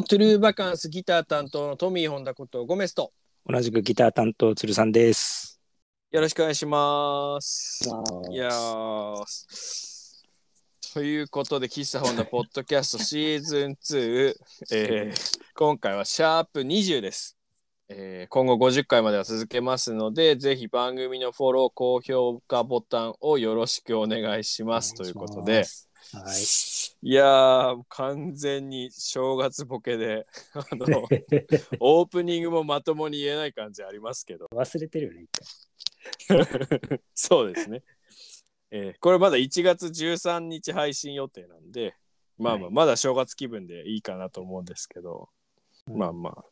も、トゥルーバカンスギター担当のトミー・ホンダことゴメスと、同じくギター担当鶴さんです。よろしくお願いします。いやということで、喫茶ホンダポッドキャストシーズン2、えー今回はシャープ20です。えー今後50回までは続けますので、ぜひ番組のフォロー、高評価ボタンをよろしくお願いします。ということで、はい。いやー、完全に正月ボケで、あの、オープニングもまともに言えない感じありますけど、忘れてるよね、一 そうですね。えーこれまだ1月13日配信予定なんで、まあまあ、はいまだ正月気分でいいかなと思うんですけど、回。まあま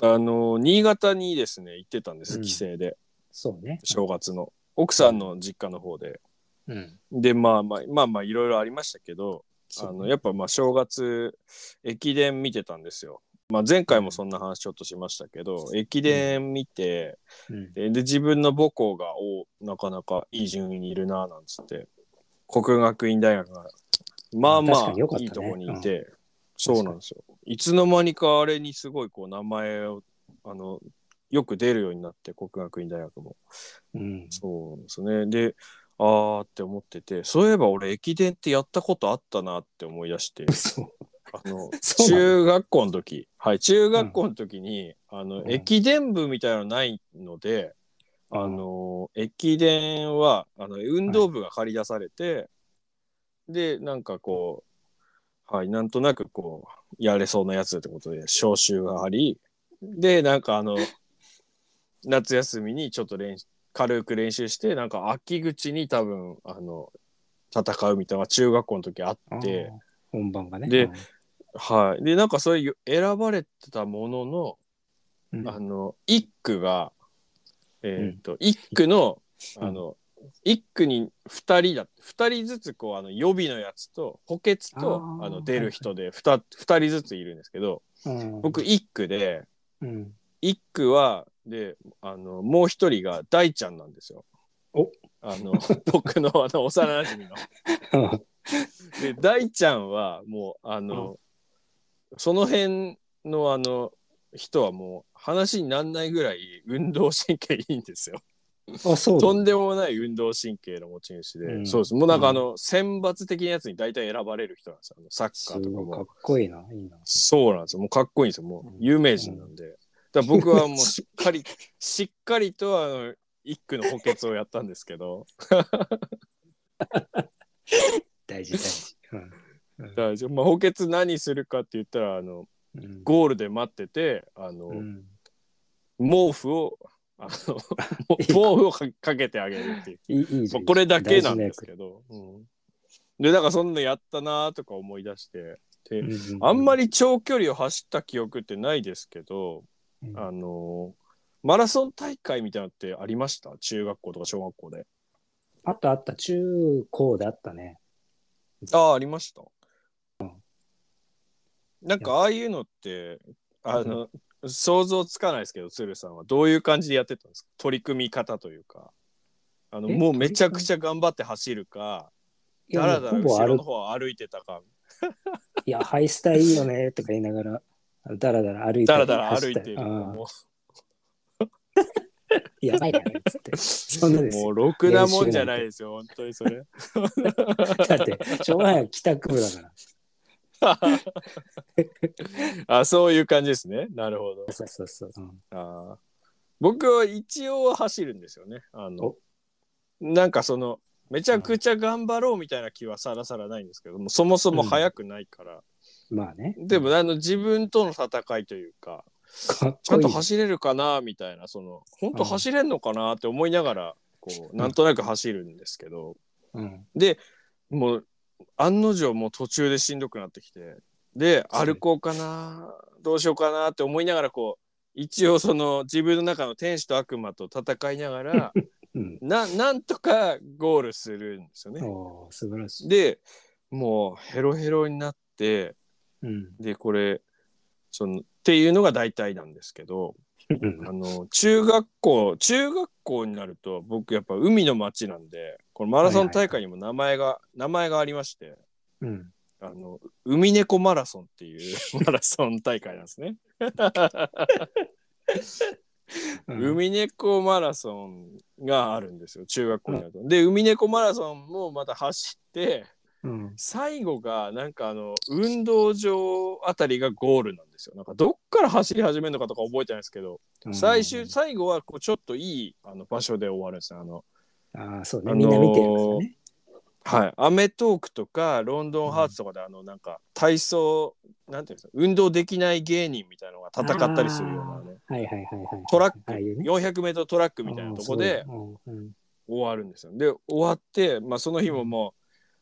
あ、あのー新潟にですね、行ってたんです、うん帰省で、そうね。正月の。奥さんの実家の方で。うん。で、まあまあ、まあまあ、いろいろありましたけど、そうあのやっぱまあ正月駅伝見てたんですよ。まあ、前回もそんな話ちょっとしましたけど、駅伝見て、うん。でで自分の母校がおなかなかいい順位にいるななんつって国学院大学がまあま確かあに良かったねいいとこにいて、そうなんですよいつの間にかあれにすごいこう名前をあのよく出るようになって国学院大学もうん。そうなんですねであーって思っててそういえば俺駅伝ってやったことあったなって思い出して。あの 中学校の時。はい中学校の時に、あのうん。駅伝部みたいなのないので、あの駅伝はあの運動部が借り出されて、でなんかこうはいなんとなくこうやれそうなやつってことで招集がありでなんかあの 夏休みにちょっと練習軽く練習してなんか秋口に多分あの戦うみたいなのが中学校の時あって。本番がね。ではい。で、なんかそういう選ばれてたものの、うん、あの、一区が、えっ、と、一区の、うんあの、一区に二人だ、二人ずつこう、あの、予備のやつと、補欠と、あの、出る人で、二、二人ずついるんですけど、うん、僕一区で、うん。一区は、で、あの、もう一人が大ちゃんなんですよ。お。あの、僕のあの、幼馴染の。で大ちゃんはもうあの、その辺のあの人はもう話にならないぐらい運動神経いいんですよ。あ、そう。とんでもない運動神経の持ち主で、うん。そうです。もうなんかあの、選抜的なやつに大体選ばれる人なんですよ。あのサッすカーとかごいかっもこいいな。いいな。そうなんですよ。もうかっこいいんですよ。もううん。有名人なんで、だ僕はもうしっかり しっかりとあの一区の補欠をやったんですけど。大事大事。うん。だからまあ、補欠何するかって言ったらあのうん。ゴールで待っててあの、うん。毛布をあの 毛布をかかけてあげるっていう、いいまあ、これだけなんですけど、うん、でだからそんなやったなとか思い出して。であんまり、り長距離を走った記憶ってないですけど、うんあのマラソン大会みたいなのってありました？中学校とか小学校で。あったあった、中高であったね。ああありました、なんかああいうのってあの、想像つかないですけど鶴さんは。どういう感じでやってたんですか？取り組み方というか。あのえ？もうめちゃくちゃ頑張って走るか。いやだらだら後ろの方は歩いてたか。いや、ハイスタいいよねとか言いながら、だらだら歩いてだらだら歩いてる。走ったりあ。もあ やばいな、つって。そんな。もうろくなもんじゃないですよ本当にそれ。だって、しょうがない帰宅部だから。あそういう感じですね。なるほど。そうそうそう。うん。あー僕は一応走るんですよね。あのなんかそのめちゃくちゃ頑張ろうみたいな気はさらさらないんですけどもそもそも速くないから、まあね。でもあの自分との戦いというかかちゃんと走れるかなみたいなその本当走れんのかなって思いながらこうなんとなく走るんですけど、うん。でもう案の定もう途中でしんどくなってきてで歩こうかなどうしようかなって思いながらこう一応その自分の中の天使と悪魔と戦いながら うん。ななんとかゴールするんですよね。素晴らしい。でもうヘロヘロになってうん。でこれそのっていうのが大体なんですけどうんあの中学校中学校になると僕やっぱ海の町なんでこのマラソン大会にも名前が、名前がありましてうん。あの海猫マラソンっていう マラソン大会なんですね。うん海猫マラソンがあるんですよ中学校になると。で海猫マラソンもまた走ってうん。最後がなんかあの運動場あたりがゴールなんですよ。なんかどっから走り始めるのかとか覚えてないですけど、最終最後はこうちょっといいあの場所で終わるんですよ。あのああ、そうね。あのーみんな見てるんですよね。はい、アメトークとかロンドンハーツとかであのなんか体操なんていうんですか運動できない芸人みたいなのが戦ったりするようなねはいはいはいはい。トラックね 400m トラックみたいなとこで終わるんですよ。で終わって、まあ、その日ももう、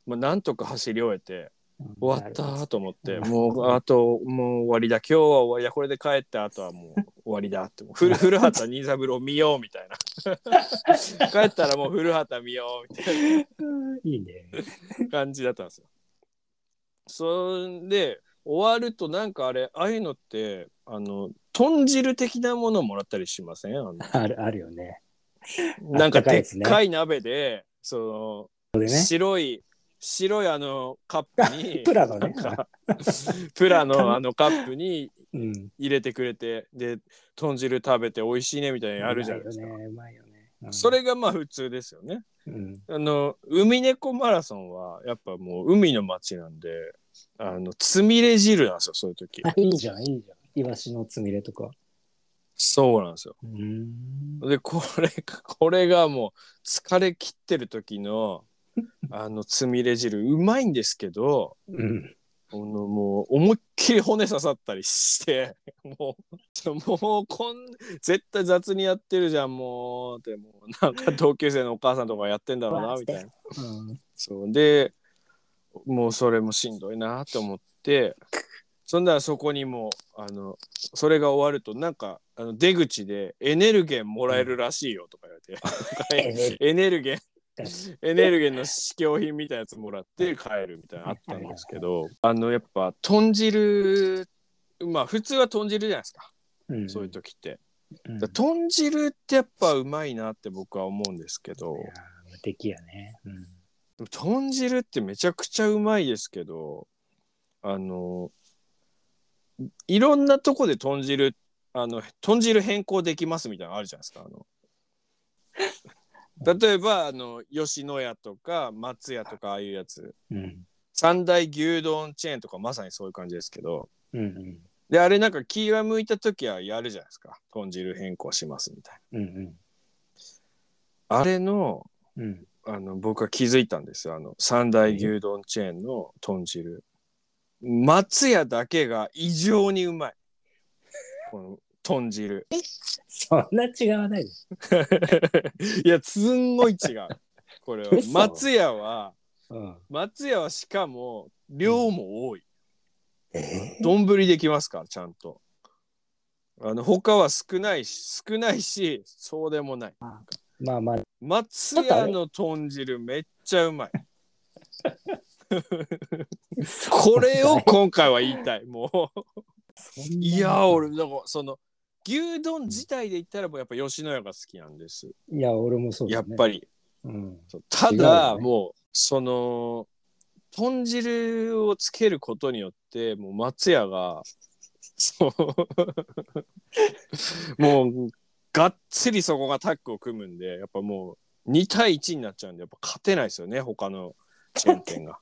まあ、なんとか走り終えてうん終わったと思ってうんもうあともう終わりだ今日は終わりだこれで帰ってあとはもう 終わりだってもう古古畑任三郎見ようみたいな帰ったらもう古畑見ようみたいな。うんいいね。感じだったんですよ。そんで終わるとなんかあれああいうのってあの豚汁的なものもらったりしません？あるあるよね。なんかでっかい鍋でそこれの、ね。白い白いあのカップに プラのね。プラのあのカップにうん。入れてくれてで豚汁食べて美味しいねみたいなのやるじゃないですか。ね。ね。うんそれがまあ普通ですよね。うん。あの海猫マラソンはやっぱもう海の町なんであのつみれ汁なんですよそういう時あ、いいじゃん、いいじゃん。イワシのつみれとか。そうなんですようん。でこれがこれがもう疲れ切ってる時のあのつみれ汁。うまいんですけどうん。あのもう思いっきり骨刺さったりしてもうもうこん絶対雑にやってるじゃんもうでもなんか同級生のお母さんとかやってんだろうなみたいな。うん。そう。でもうそれもしんどいなと思ってそんならそこにもうあのそれが終わるとなんかあの出口でエネルゲンもらえるらしいよとか言われて、エネルゲンエネルゲンの試供品みたいなやつもらって帰るみたいなのあったんですけどあのやっぱ豚汁まあ普通は豚汁じゃないですか、うん。そういう時ってうん。豚汁ってやっぱうまいなって僕は思うんですけどいやー無敵やね。うん。豚汁ってめちゃくちゃうまいですけどあのいろんなとこで豚汁あの豚汁変更できますみたいなのあるじゃないですかあの例えばあの吉野家とか松屋とかああいうやつうん。三大牛丼チェーンとかまさにそういう感じですけどうんうん。であれなんか気が向いた時はやるじゃないですか豚汁変更しますみたいうんなあれのうん。うん。あの僕は気づいたんですよあの三大牛丼チェーンの豚汁松屋だけが異常にうまいこの豚汁。そんな違わないです。いやすんごい違う。これは。嘘？松屋はうん。松屋はしかも量も多い。え？丼できますからちゃんと。あの他は少ないし少ないしそうでもない。まあまあ、松屋の豚汁めっちゃうまい。これを今回は言いたい。もう。そんないや俺だからその牛丼自体で言ったらもうやっぱ吉野家が好きなんです、いや、俺もそうだね。やっぱり。うん。そうた違うだ、よねもうその豚汁をつけることによってもう松屋がそう。もうがっつりそこがタッグを組むんでやっぱもう2対1になっちゃうんでやっぱ勝てないですよね他のチェーン店が。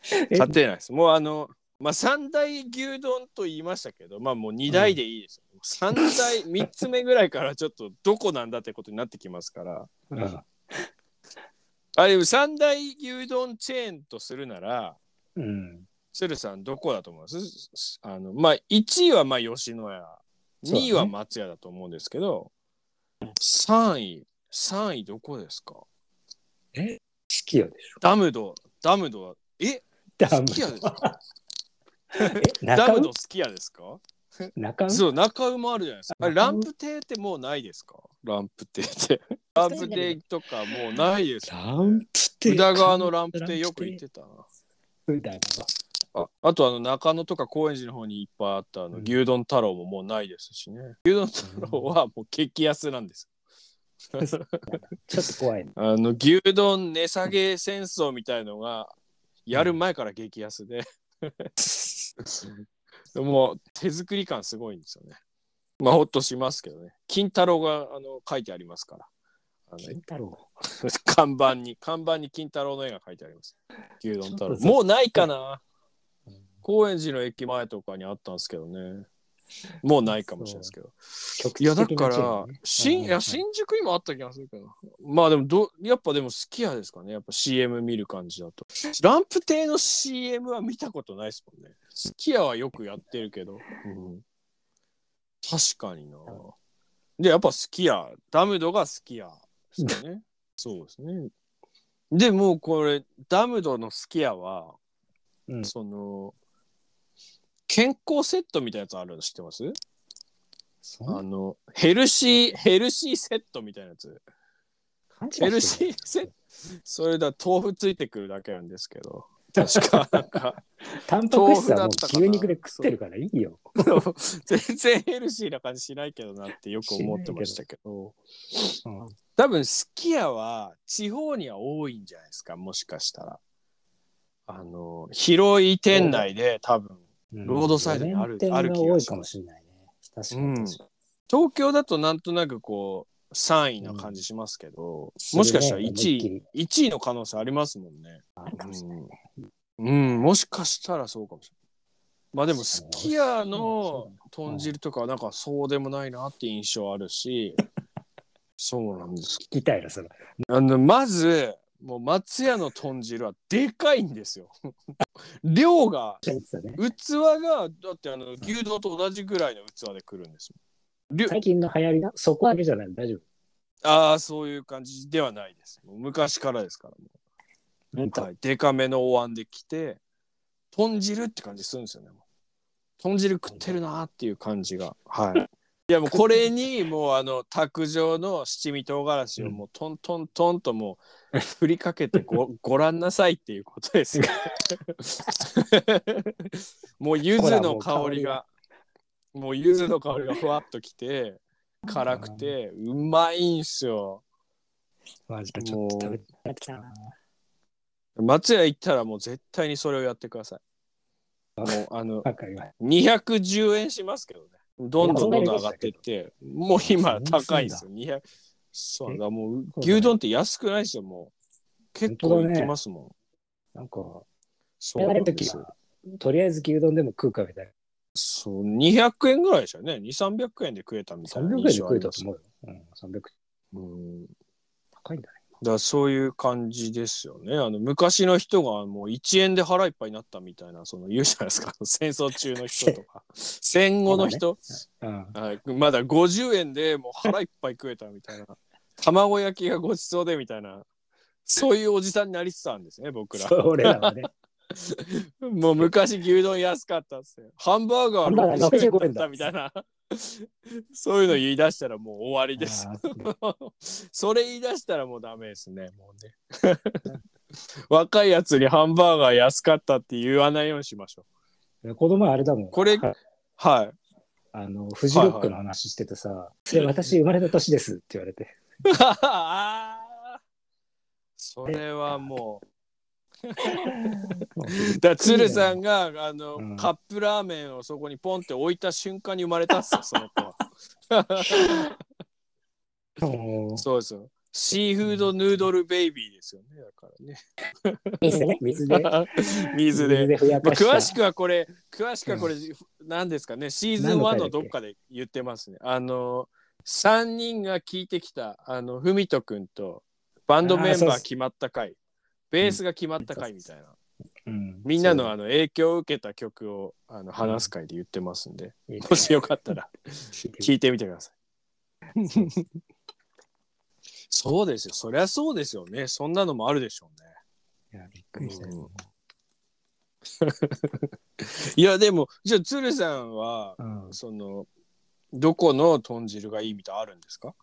勝てないです。もうあのまあ三大牛丼と言いましたけどまあもう2大でいいですよ、三大3つ目ぐらいからちょっとどこなんだってことになってきますから。うん。あでも三大牛丼チェーンとするならうん。鶴さんどこだと思います？あのまあ1位はまあ吉野家。そうだね。2位は松屋だと思うんですけど、3位3位どこですか？好きやでしょ。ダムドダムドはえ？ダ好きやですか？えダムド好きやですか？中尾そう中尾もあるじゃないですか。ランプ亭ってもうないですか？ランプ亭って。ランプ亭とかもうないですランプテ宇田川のランプ亭よく行ってたな。宇田川。ああとあの中野とか高円寺の方にいっぱいあったあのうん。牛丼太郎ももうないですしね、牛丼太郎はもう激安なんです ちょっと怖いね。あの牛丼値下げ戦争みたいのがやる前から激安で、もう手作り感すごいんですよね。まあほっとしますけどね。金太郎があの書いてありますから。金太郎。看板に看板に金太郎の絵が書いてあります。牛丼太郎。もうないかな。高円寺の駅前とかにあったんですけどね。もうないかもしれないですけど。いやだから、新いや新宿にもあった気がするけど。まあでもどやっぱでも好きやですかね。やっぱ CM 見る感じだと。ランプ亭の CM は見たことないですもんね。好きやはよくやってるけど。うん、確かにな。でやっぱ好きや。ダムドが好きや。ですよね。そうですね。でもうこれダムドの好きやは、うんその健康セットみたいなやつあるの知ってます？あのヘルシーヘルシーセットみたいなやつ。ヘルシーセット？それだ豆腐ついてくるだけなんですけど。確かなんか。タンパク質はも牛肉で食ってるからいいよ。全然ヘルシーな感じしないけどなってよく思ってましたけど。うん。多分すき家は地方には多いんじゃないですか？もしかしたら。あの広い店内で多分ロードサイドにある路面店ある気がするが多いかもしれないね。確かに確か東京だとなんとなくこう3位な感じしますけど、うんもしかしたら1するね思いっき位り1位の可能性ありますもんね。に。あるかもしれないね。うん、もしかしたらそうかもしれない。まあでもすき家のだ豚汁とかはなんかそうでもないなって印象あるしそうなんです聞きたいな、それ。あのまずもう松屋の豚汁はでかいんですよ量が器がだってあの牛丼と同じぐらいの器で来るんです量。最近の流行りな、そこだけじゃない大丈夫？ああそういう感じではないです。昔からですからも本当う、はい、でかめのお椀で来て豚汁って感じするんですよね豚汁食ってるなーっていう感じが。はい。いやもうこれにもうあの卓上の七味唐辛子をもうトントントンともう 振りかけてご ご覧なさいっていうことですよ。もう柚子の香りがもう柚子の香りがふわっときて辛くてうまいんすよ。マジでちょっと食べってきたな。松屋行ったらもう絶対にそれをやってください。あのわかります。210円しますけどね。どんどんどんどん上がってってもう今高いんですよ。200そうなんだもう牛丼って安くないですよもう。結構いってますもん、なんか、そうなんですよ。とりあえず牛丼でも食うかみたいそう200円ぐらいでしたよね。2300円で食えたみな。たいな300円で食えたと思うよ。うん、300うん。高いんだね。だそういう感じですよね。あの昔の人がもう1円で腹いっぱいになったみたいなその言うじゃないですか 戦争中の人とか 戦後の人、うん。はいまだ50円でもう腹いっぱい食えたみたいな卵焼きがごちそうでみたいなそういうおじさんになりつつあるんですね僕ら。それらはね。もう昔牛丼安かったっすよ。ハンバーガーーガー60 65円だったみたいな。そういうの言い出したらもう終わりです。それ言い出したらもうダメですね。もうね。若いやつにハンバーガー安かったって言わないようにしましょ子供はあれだもん。これはい、う。はい。あの、フジロックの話しててさ、それ私生まれた年ですって言われて。それはもう。だから鶴さんがあの、うんカップラーメンをそこにポンって置いた瞬間に生まれたっすよ その子は。もそうですよ。シーフードヌードルベイビーですよね。だからね。う水 でね、水で。まあ。詳しくはこれ、詳しくはこれ、何ですかね、シーズン1のどっかで言ってますね。あの、3人が聞いてきた、あの、ふみとくんと、バンドメンバー決まった回、ベースが決まった回みたいな、うんみんなのあの影響を受けた曲をあの話す回で言ってますんで、そうもしよかったら聞いてみてください。そうですよ。そりゃそうですよね。そんなのもあるでしょうね。いやびっくりしたよ。いや、でも、じゃあ、鶴さんは、うんその、どこの豚汁がいいみたいあるんですか？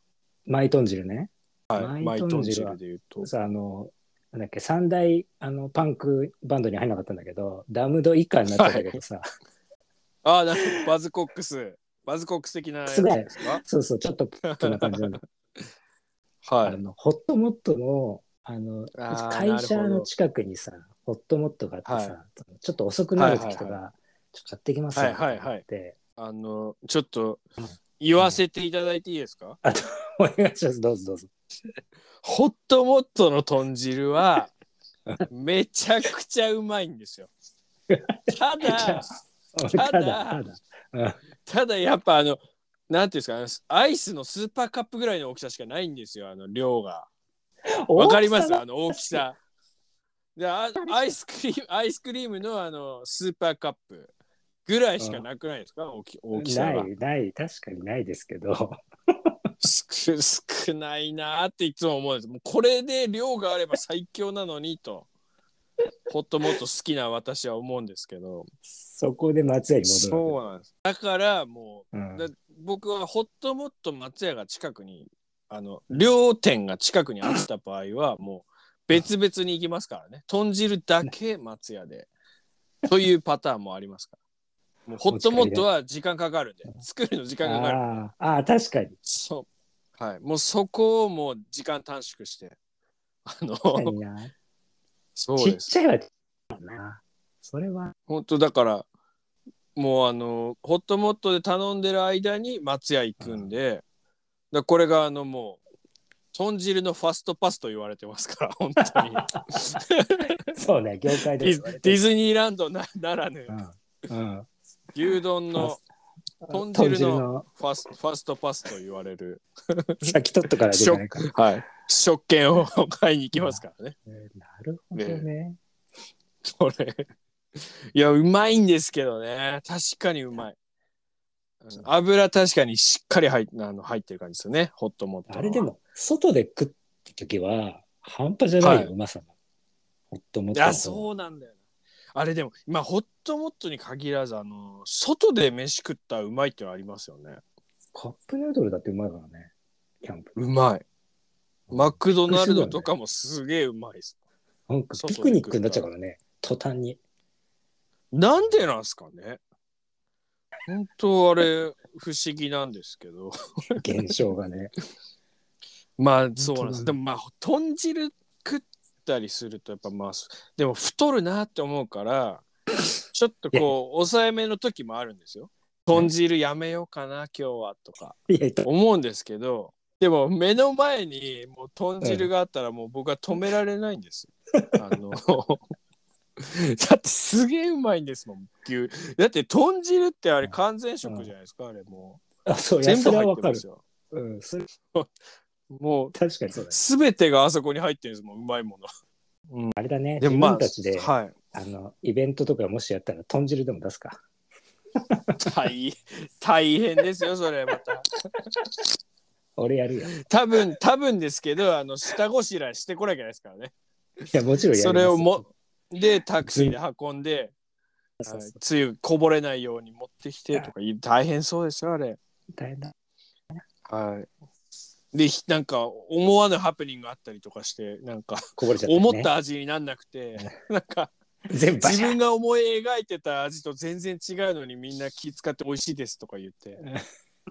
マイ豚汁ね。はい。ママイ豚汁で言うと。さあの、なんだっけ、三大あのパンクバンドに入んなかったんだけど、ダムド以下になってたけどさ、ああ、バズコックス。バズコックス的なやつですか？そうそう、ちょっとプップな感じなんだ。はい。あのホットモットのあのあー会社の近くにさ、ホットモットがあってさ、はちょっと遅くなる時とか、はいはちょっと買ってきますよはいはいはい。ってあのちょっとうん。言わせていただいていいですか、お願いします。どうぞどうぞ ホットモットの豚汁はめちゃくちゃうまいんですよ。ただ ただただやっぱあのなんていうんですかアイスのスーパーカップぐらいの大きさしかないんですよあの量が。わかります？あの大きさ。であアイスクリームアイスクリームのあのスーパーカップぐらいしかなくないですか？大き大きさがないない確かにないですけど少 少ないなーっていつも思うんです。もうこれで量があれば最強なのにと。ホットモット好きな私は思うんですけど。そこで松屋に戻るそうなんです。だからもううん。だ僕はホットモット松屋が近くにあの両店が近くにあった場合はもう別々に行きますからね。豚汁だけ松屋で。というパターンもありますからホットモットは時間かかるんで。作るの時間かかる。あー。あー確かに。そう。はい。もうそこをもう時間短縮して。あのそうです。ちっちゃいはな。それは。本当だからもうあのホットモットで頼んでる間に松屋行くんで、だこれがあのもう豚汁のファストパスと言われてますから 本当に。そうね業界でディズニーランドなならぬ。うん。うん牛丼の豚汁のファスファストパスと言われる、先取っとから出ないから。はい、食券を買いに行きますからね。えーなるほどね。これ。いやうまいんですけどね。確かにうまい。う。ん。油確かにしっかり入っあの入ってる感じですよね。ホットモットはあれでも、外で食った時は、半端じゃないよ、はい。うまさが。ホットモッいやトの。方そうなんだよなあれでもまあホットモットに限らずあの外で飯食ったらうまいってのありますよねカップヌードルだってうまいからね。キャンプ。うまいマクドナルドとかもすげえうまいですなんかピクニックになっちゃうからね。途端に。なんでなんすかね本当あれ不思議なんですけど 現象がね。まあそうなんです。でもまあ豚汁たりするとやっぱまあでも太るなって思うから ちょっとこう抑えめの時もあるんですよ。豚汁やめようかな今日はとか思うんですけどでも目の前にもう豚汁があったらもう僕は止められないんです。あの だってすげえうまいんですもん牛だって豚汁ってあれ完全食じゃないですか、あれもうう、全部入ってます。よ。うん、それもう確かにそうだね。すべてがあそこに入ってるんですもんうまいもの。あれだね。自でもまあ分たちで、はい、あの、イベントとかもしやったら、豚汁でも出すか。大大変ですよそれまた俺やるよ。い多分多分ですけどあの下ごしらえしてこなきゃですからねや、もちろんそれをもでタクシーで運んで、はいつゆこぼれないように持ってきてとかい大変そうですよあれ大変だ。はいでひなんか思わぬハプニングがあったりとかしてなんかこぼれちゃった、ね。思った味になんなくて、なんか全自分が思い描いてた味と全然違うのにみんな気使って美味しいですとか言って。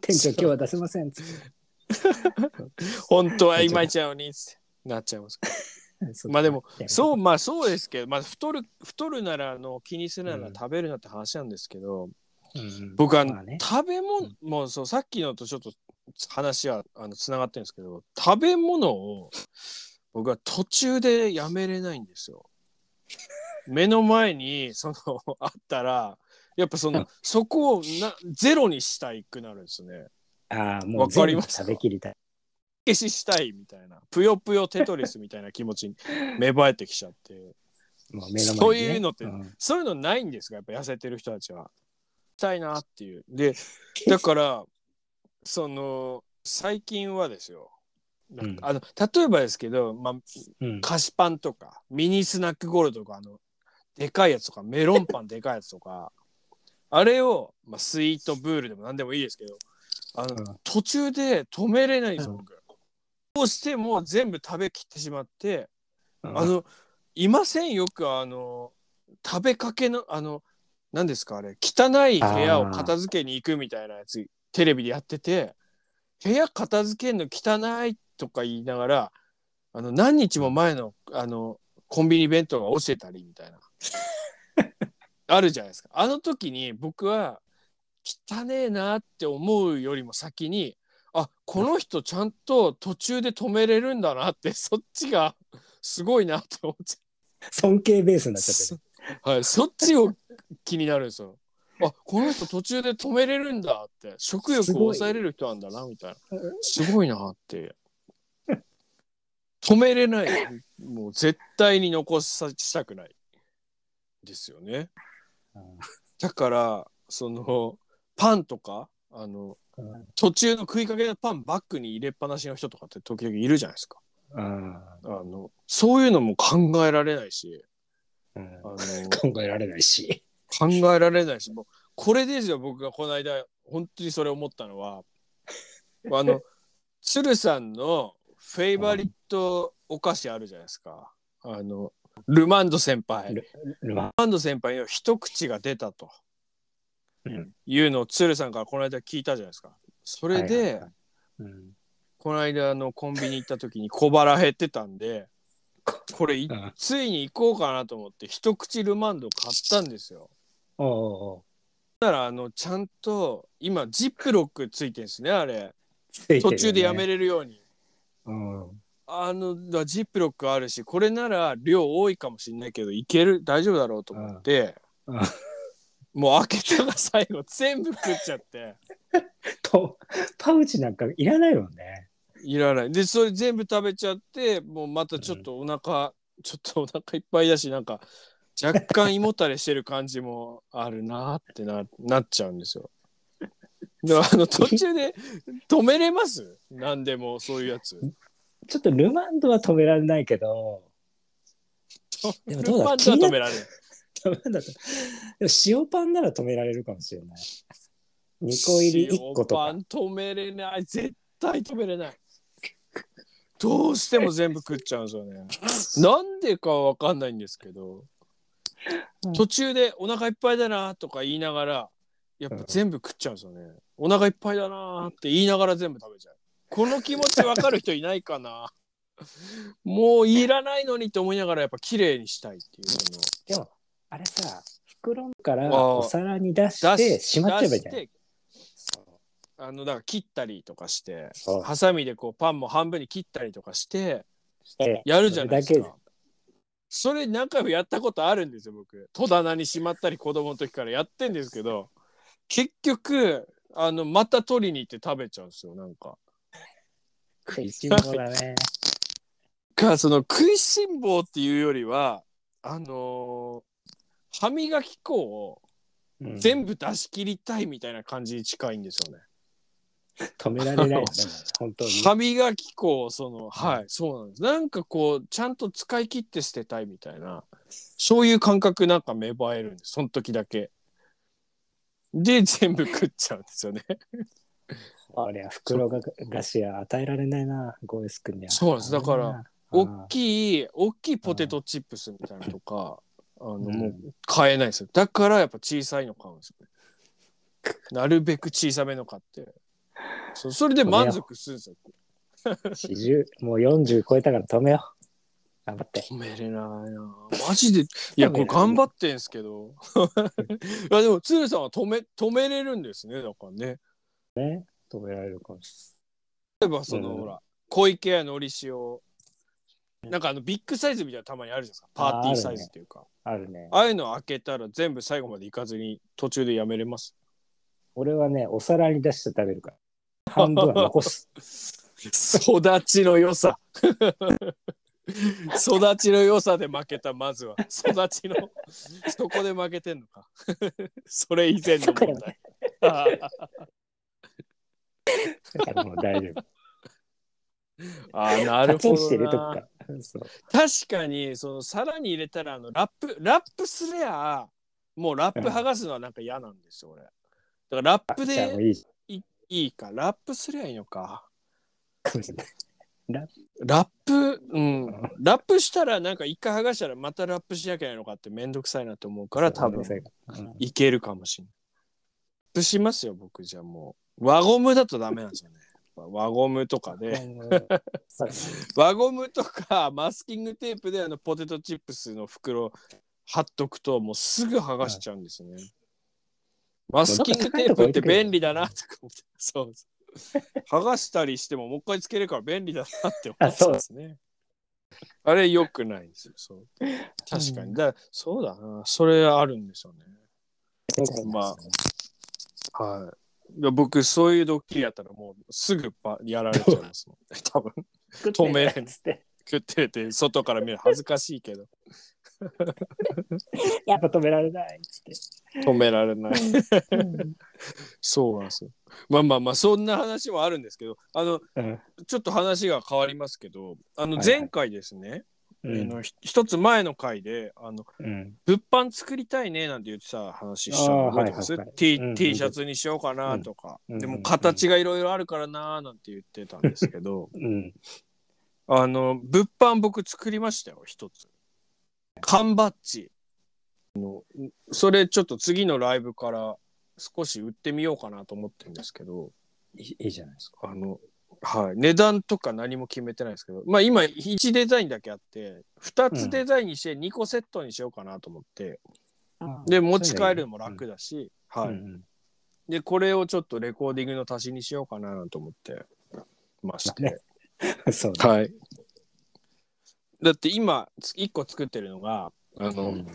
店長今日は出せませんっつって。本当はいまいちゃうのにってなっちゃいます まあでもそうまあそうですけど、まあ、太る太るならあの気にするならうん。食べるなって話なんですけど、うん僕あの、まあね。食べ物、もうそうさっきのとちょっと話はあのつながってるんですけど食べ物を僕は途中でやめれないんですよ。目の前にそのあったらやっぱその、うんそこをなゼロにしたいくなるんですね。ああ、もうわかります？全部食べきりたい。消ししたいみたいなぷよぷよテトリスみたいな気持ちに芽生えてきちゃって。もう目の前にねそういうのってんそういうのないんですか？やっぱ痩せてる人たちは。したいなっていう。でだからその最近はですよ。うん。あの例えばですけど、まあ、うん。菓子パンとかミニスナックゴールドとかあのでかいやつとかメロンパンでかいやつとか あれを、まあ、スイートブールでも何でもいいですけどあの、うん。途中で止めれないんですうん。僕。どうしても全部食べきってしまってうん。あのいませんよくあの食べかけのあの何ですかあれ汚い部屋を片付けに行くみたいなやつテレビでやってて部屋片付けるの汚いとか言いながらあの何日も前のあのコンビニ弁当が落ちてたりみたいな あるじゃないですかあの時に僕は汚ねえなって思うよりも先にあこの人ちゃんと途中で止めれるんだなってそっちがすごいなって思っちゃ尊敬ベースになっちゃってる。う、はい、そっちを気になるんですよ。あこの人途中で止めれるんだって。食欲を抑えれる人なんだなみたいな。すごい。なって。止めれないもう絶対に残さしたくないですよね。だからそのパンとかあのうん途中の食いかけのパンバッグに入れっぱなしの人とかって時々いるじゃないですか。うん。あのそういうのも考えられないし。うん。あの 考えられないし。考えられないしもうこれですよ僕がこの間本当にそれ思ったのは。あの鶴さんのフェイバリットお菓子あるじゃないですか。あのルマンド先輩。ルママンド先輩の一口が出たと。うん。いうのを鶴さんからこの間聞いたじゃないですか。それで、はいはいはい。うん。この間あのコンビニ行った時に小腹減ってたんで これついに行こうかなと思って一口ルマンド買ったんですよおうおうおだからあのちゃんと今ジップロックついてんですねあれ。途中でやめれるように、うん。あのだジップロックあるしこれなら量多いかもしれないけどいける？大丈夫だろうと思って、うん。うんもう開けたが最後全部食っちゃって。とパウチなんかいらないもんね。いらない。でそれ全部食べちゃってもうまたちょっとお腹、ちょっとお腹いっぱいだしなんか若干胃もたれしてる感じもあるなってななっちゃうんですよ。でもあの途中で止めれます？何でもそういうやつ。ちょっとルマンドは止められないけど、でもどうだン止められる。ダメだと。でも塩パンなら止められるかもしれない。2個入り1個とか。塩パン止めれない絶対止めれない。どうしても全部食っちゃうんですよね。なんでかわかんないんですけどうん途中でお腹いっぱいだなとか言いながらやっぱ全部食っちゃうんですよね。お腹いっぱいだなって言いながら全部食べちゃう。この気持ちわかる人いないかな もういらないのにって思いながらやっぱ綺麗にしたいっていうでも、あれさ、袋からあーお皿に出し出てししまっちゃえばいいじゃん。出してあのだから切ったりとかしてそうハサミでこうパンも半分に切ったりとかしてしてやるじゃないですそれだか。それ何回もやったことあるんですよ僕戸棚にしまったり子供の時からやってんですけど結局あのまた取りに行って食べちゃうんですよなんか。食いしん坊だね。かその食いしん坊っていうよりはあのー歯磨き粉をうん全部出し切りたいみたいな感じに近いんですよね。止められない。よね、本当に。歯磨き粉をそのはいそうなんです。なんかこうちゃんと使い切って捨てたいみたいな。そういう感覚なんか芽生えるんです。その時だけ。で 全部食っちゃうんですよね。あれは袋が菓子は与えられないな、ゴーエス君には。そうです。だから大きい大きいポテトチップスみたいなのとかあのうん。もう買えないですよ。だからやっぱ小さいの買うんですよね。なるべく小さめの買ってそう。それで満足するんですよ。40もう40超えたから止めよう。頑張って。止めれないな。マジで？いやこれ頑張ってんすけど。いやでも鶴さんは止め止めれるんですね。だからね。止められるかもし例えばその、うん。ほら小池やのり塩なんかあのビッグサイズみたいなたまにあるじゃないですか。パーティーサイズっていうか。れない。あるね。ああいうの開けたら全部最後までいかずに途中でやめれます。俺はね、お皿に出して食べるから。半分は残す。育ちの良さ。育ちの良さで負けたまずは。育ちのそこで負けてんのか。それ以前の問題。だからもう大丈夫。あーなるほどな。確かにその皿に入れたらあのラップラップすりゃもうラップ剥がすのはなんか嫌なんですよ俺。だからラップでいいか。ラップすりゃいいのか。ゃん。ラップ？うん。ラップしたらなんか一回剥がしたらまたラップしなきゃいけないのかってめんどくさいなと思うから多分。うんいけるかもしれない。ラップしますよ僕。じゃあもう。輪ゴムだとダメなんですよね。ぱ輪ゴムとかで、輪ゴム。とかマスキングテープであのポテトチップスの袋貼っとくともうすぐ剥がしちゃうんですよね。マスキングテープって便利だなとか思ってそうそう 剥がしたりしてももう一回つけるから便利だなって思ってますね。あれ良くないんですよ。そう確かに。だそうだな。それあるんですよね。まあ、はい。いや僕、そういうドッキリやったらもうすぐパやられちゃいますもん。多分、止めれんつって。食ってて、外から見る恥ずかしいけど、やっぱ止められないっつって。止められない。そうなんですよ。まあまあまあ、そんな話もあるんですけど、あの、うん。ちょっと話が変わりますけど、あの、はいはい。前回ですね、うん。あのひ一つ前の回で、あの、うん。物販作りたいねなんて言ってた話したの覚えてます、はいはいはい。T, うん T シャツにしようかなとか、うん。でもうん。形がいろいろあるからななんて言ってたんですけど うん。あの物販僕作りましたよ一つ缶バッジ。のそれちょっと次のライブから少し売ってみようかなと思ってるんですけど。いいいいじゃないですか。あのはい、値段とか何も決めてないですけど。まあ今1デザインだけあって2つデザインにして2個セットにしようかなと思って、で持ち帰るのも楽だし、はい、うんでこれをちょっとレコーディングの足しにしようかなと思ってまして、ねうん そうだ。はいだって今1個作ってるのがあの、うん。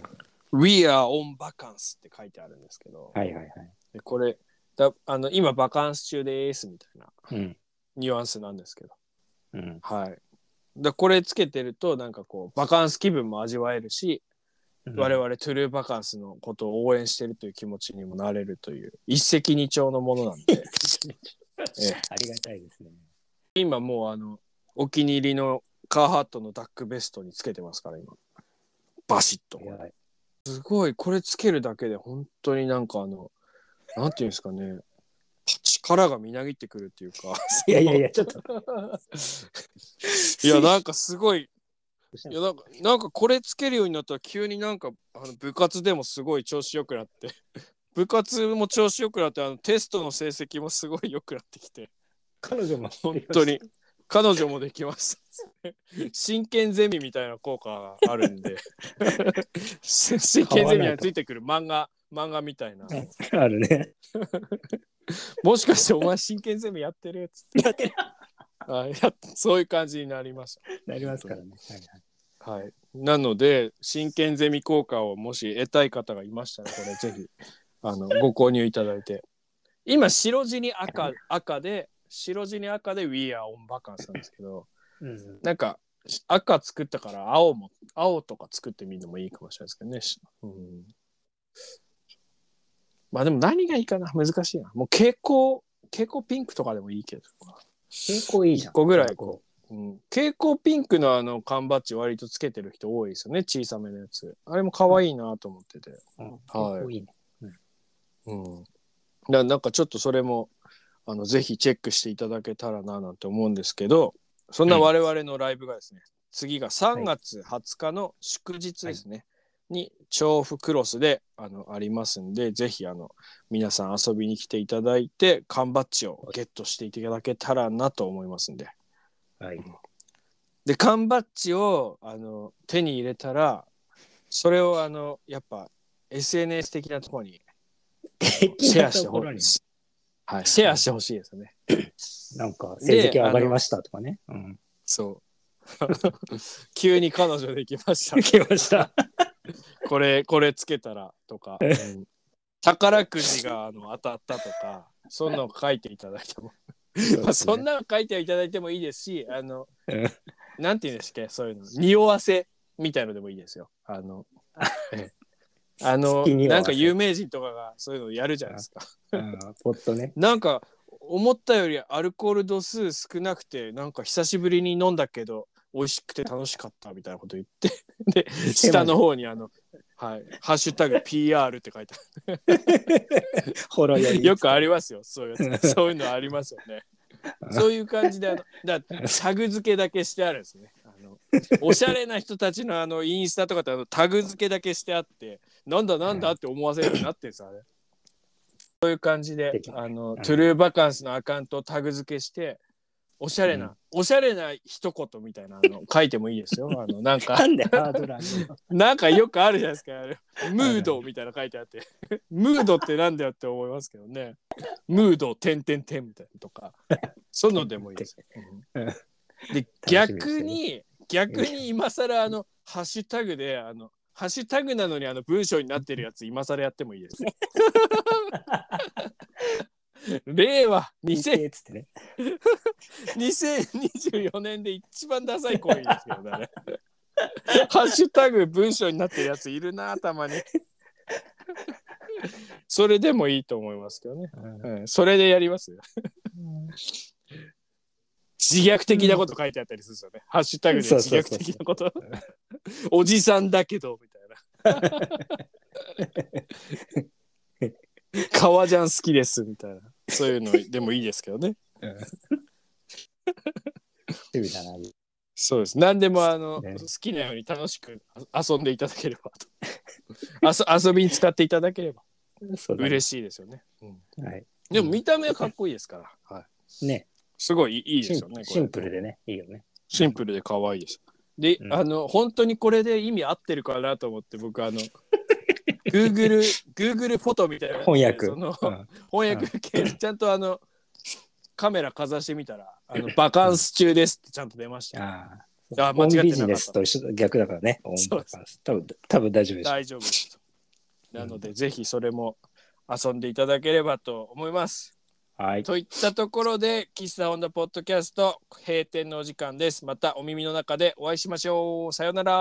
We are on vacancy って書いてあるんですけど、はいはいはい。でこれだあの今バカンス中ですみたいなうん。ニュアンスなんですけど。うん。はい。だこれつけてるとなんかこうバカンス気分も味わえるし、我々トゥルーバカンスのことを応援してるという気持ちにもなれるという一石二鳥のものなんで、ええ。ありがたいですね。今もうあのお気に入りのカーハットのダックベストにつけてますから今。バシッと。すごいこれつけるだけで本当になんかあのなんていうんですかね。力がみなぎってくるっていうか。いやいやいや、ちょっと。いやなんかすごい。いやなんかなんかこれつけるようになったら急になんかあの部活でもすごい調子よくなって。部活も調子よくなってあのテストの成績もすごい良くなってきて。彼女も本当に彼女もできました真剣ゼミみたいな効果があるんで。真剣ゼミについてくる。漫画漫画みたいな。あるね。もしかしてお前真剣ゼミやってるっつって。やってるはいやそういう感じになりましなりますからね。はいはい。なので真剣ゼミ効果をもし得たい方がいましたらこれぜひあのご購入いただいて。今白地に赤赤で白地に赤で We are on vacancy なんですけどうんなんか赤作ったから青も青とか作ってみるのもいいかもしれないですけどね。しうん、まあでも何がいいかな？難しいな。もう蛍光蛍光ピンクとかでもいいけど。傾向いいじゃん。一個ぐらいこうん、蛍光ピンクのあの缶バッジ割とつけてる人多いですよね小さめのやつ。あれも可愛いなと思ってて。う。うん傾向いいね。うん。だなんかちょっとそれもあのぜひチェックしていただけたらななんて思うんですけどそんな我々のライブがですね、次が3月20日の祝日ですね、に調布クロスであのありますんでぜひあの皆さん遊びに来ていただいて缶バッジをゲットしていただけたらなと思いますんで。はい。で缶バッジをあの手に入れたらそれをあのやっぱ SNS 的なところに シェアしてほにしい。はい、シェアしてほしいですよね。なんか、成績上がりましたとかね。うん。そう。急に彼女できました。来ました。これ、これつけたらとか。うん宝くじがあの当たったとか、そんなの書いていただいても。まあ、そんなの書いていただいてもいいですし、あの、うんなんて言うんですっけ、そういうの。匂わせみたいのでもいいですよ。あの、ええあのなんか有名人とかがそういうのやるじゃないですか。うんポットね。なんか思ったよりアルコール度数少なくてなんか久しぶりに飲んだけど美味しくて楽しかったみたいなこと言って。で下の方にあの「はい、ハッシュタグ #PR」って書いてあ。る。よくありますよ。そういうやつ。そういうのありますよね。そういう感じであのだタグ付けだけしてあるんですね。あのおしゃれな人たちのあのインスタとかってあのタグ付けだけしてあってなんだなんだって思わせるようになってるんですよあれそういう感じであの、んトゥルーバカンスのアカウントをタグ付けしておしゃれな、おしゃれな一言みたいなの書いてもいいですよ。あのなんか なんかよくあるじゃないですか。あれムードみたいなの書いてあって。ムードってなんだよって思いますけどね。ムード、てんてんてんみたいなのとか。そのでもいいです。うんで、逆に、逆に今更あの、ハッシュタグで、あの、ハッシュタグなのにあの文章になってるやつ今更やってもいいです。令和2000つってね。2024年で一番ダサい行為ですけどね。ハッシュタグ文章になってるやついるなたまに。それでもいいと思いますけどね。うん、それでやります？よ。自虐的なこと書いてあったりするんですよね。ハッシュタグで自虐的なこと。おじさんだけどみたいな。革ジャン好きですみたいな。そういうのでもいいですけどね。趣味だな。そうです。何でもあの、ね好きなように楽しくあ遊んでいただければと。あそ 遊びに使っていただければ嬉しいですよね。うんはい。でも見た目はかっこいいですから。はい、ね。すごいいいですよね。シンプルでね、いいよね。シンプルで可愛いです。で、うんあの本当にこれで意味合ってるかなと思って僕あの Google Google フォトみたいな翻訳。そのうん翻訳系でちゃんとあのカメラかざしてみたらあの バカンス中ですってちゃんと出ました。あああ。間違ってなかったビジネスと一緒逆だからね。そうです多分多分大丈夫でしょう。大丈夫です。なので、ぜひそれも遊んでいただければと思います。はい。といったところで、喫茶オンダポッドキャスト閉店のお時間です。またお耳の中でお会いしましょう。さようなら。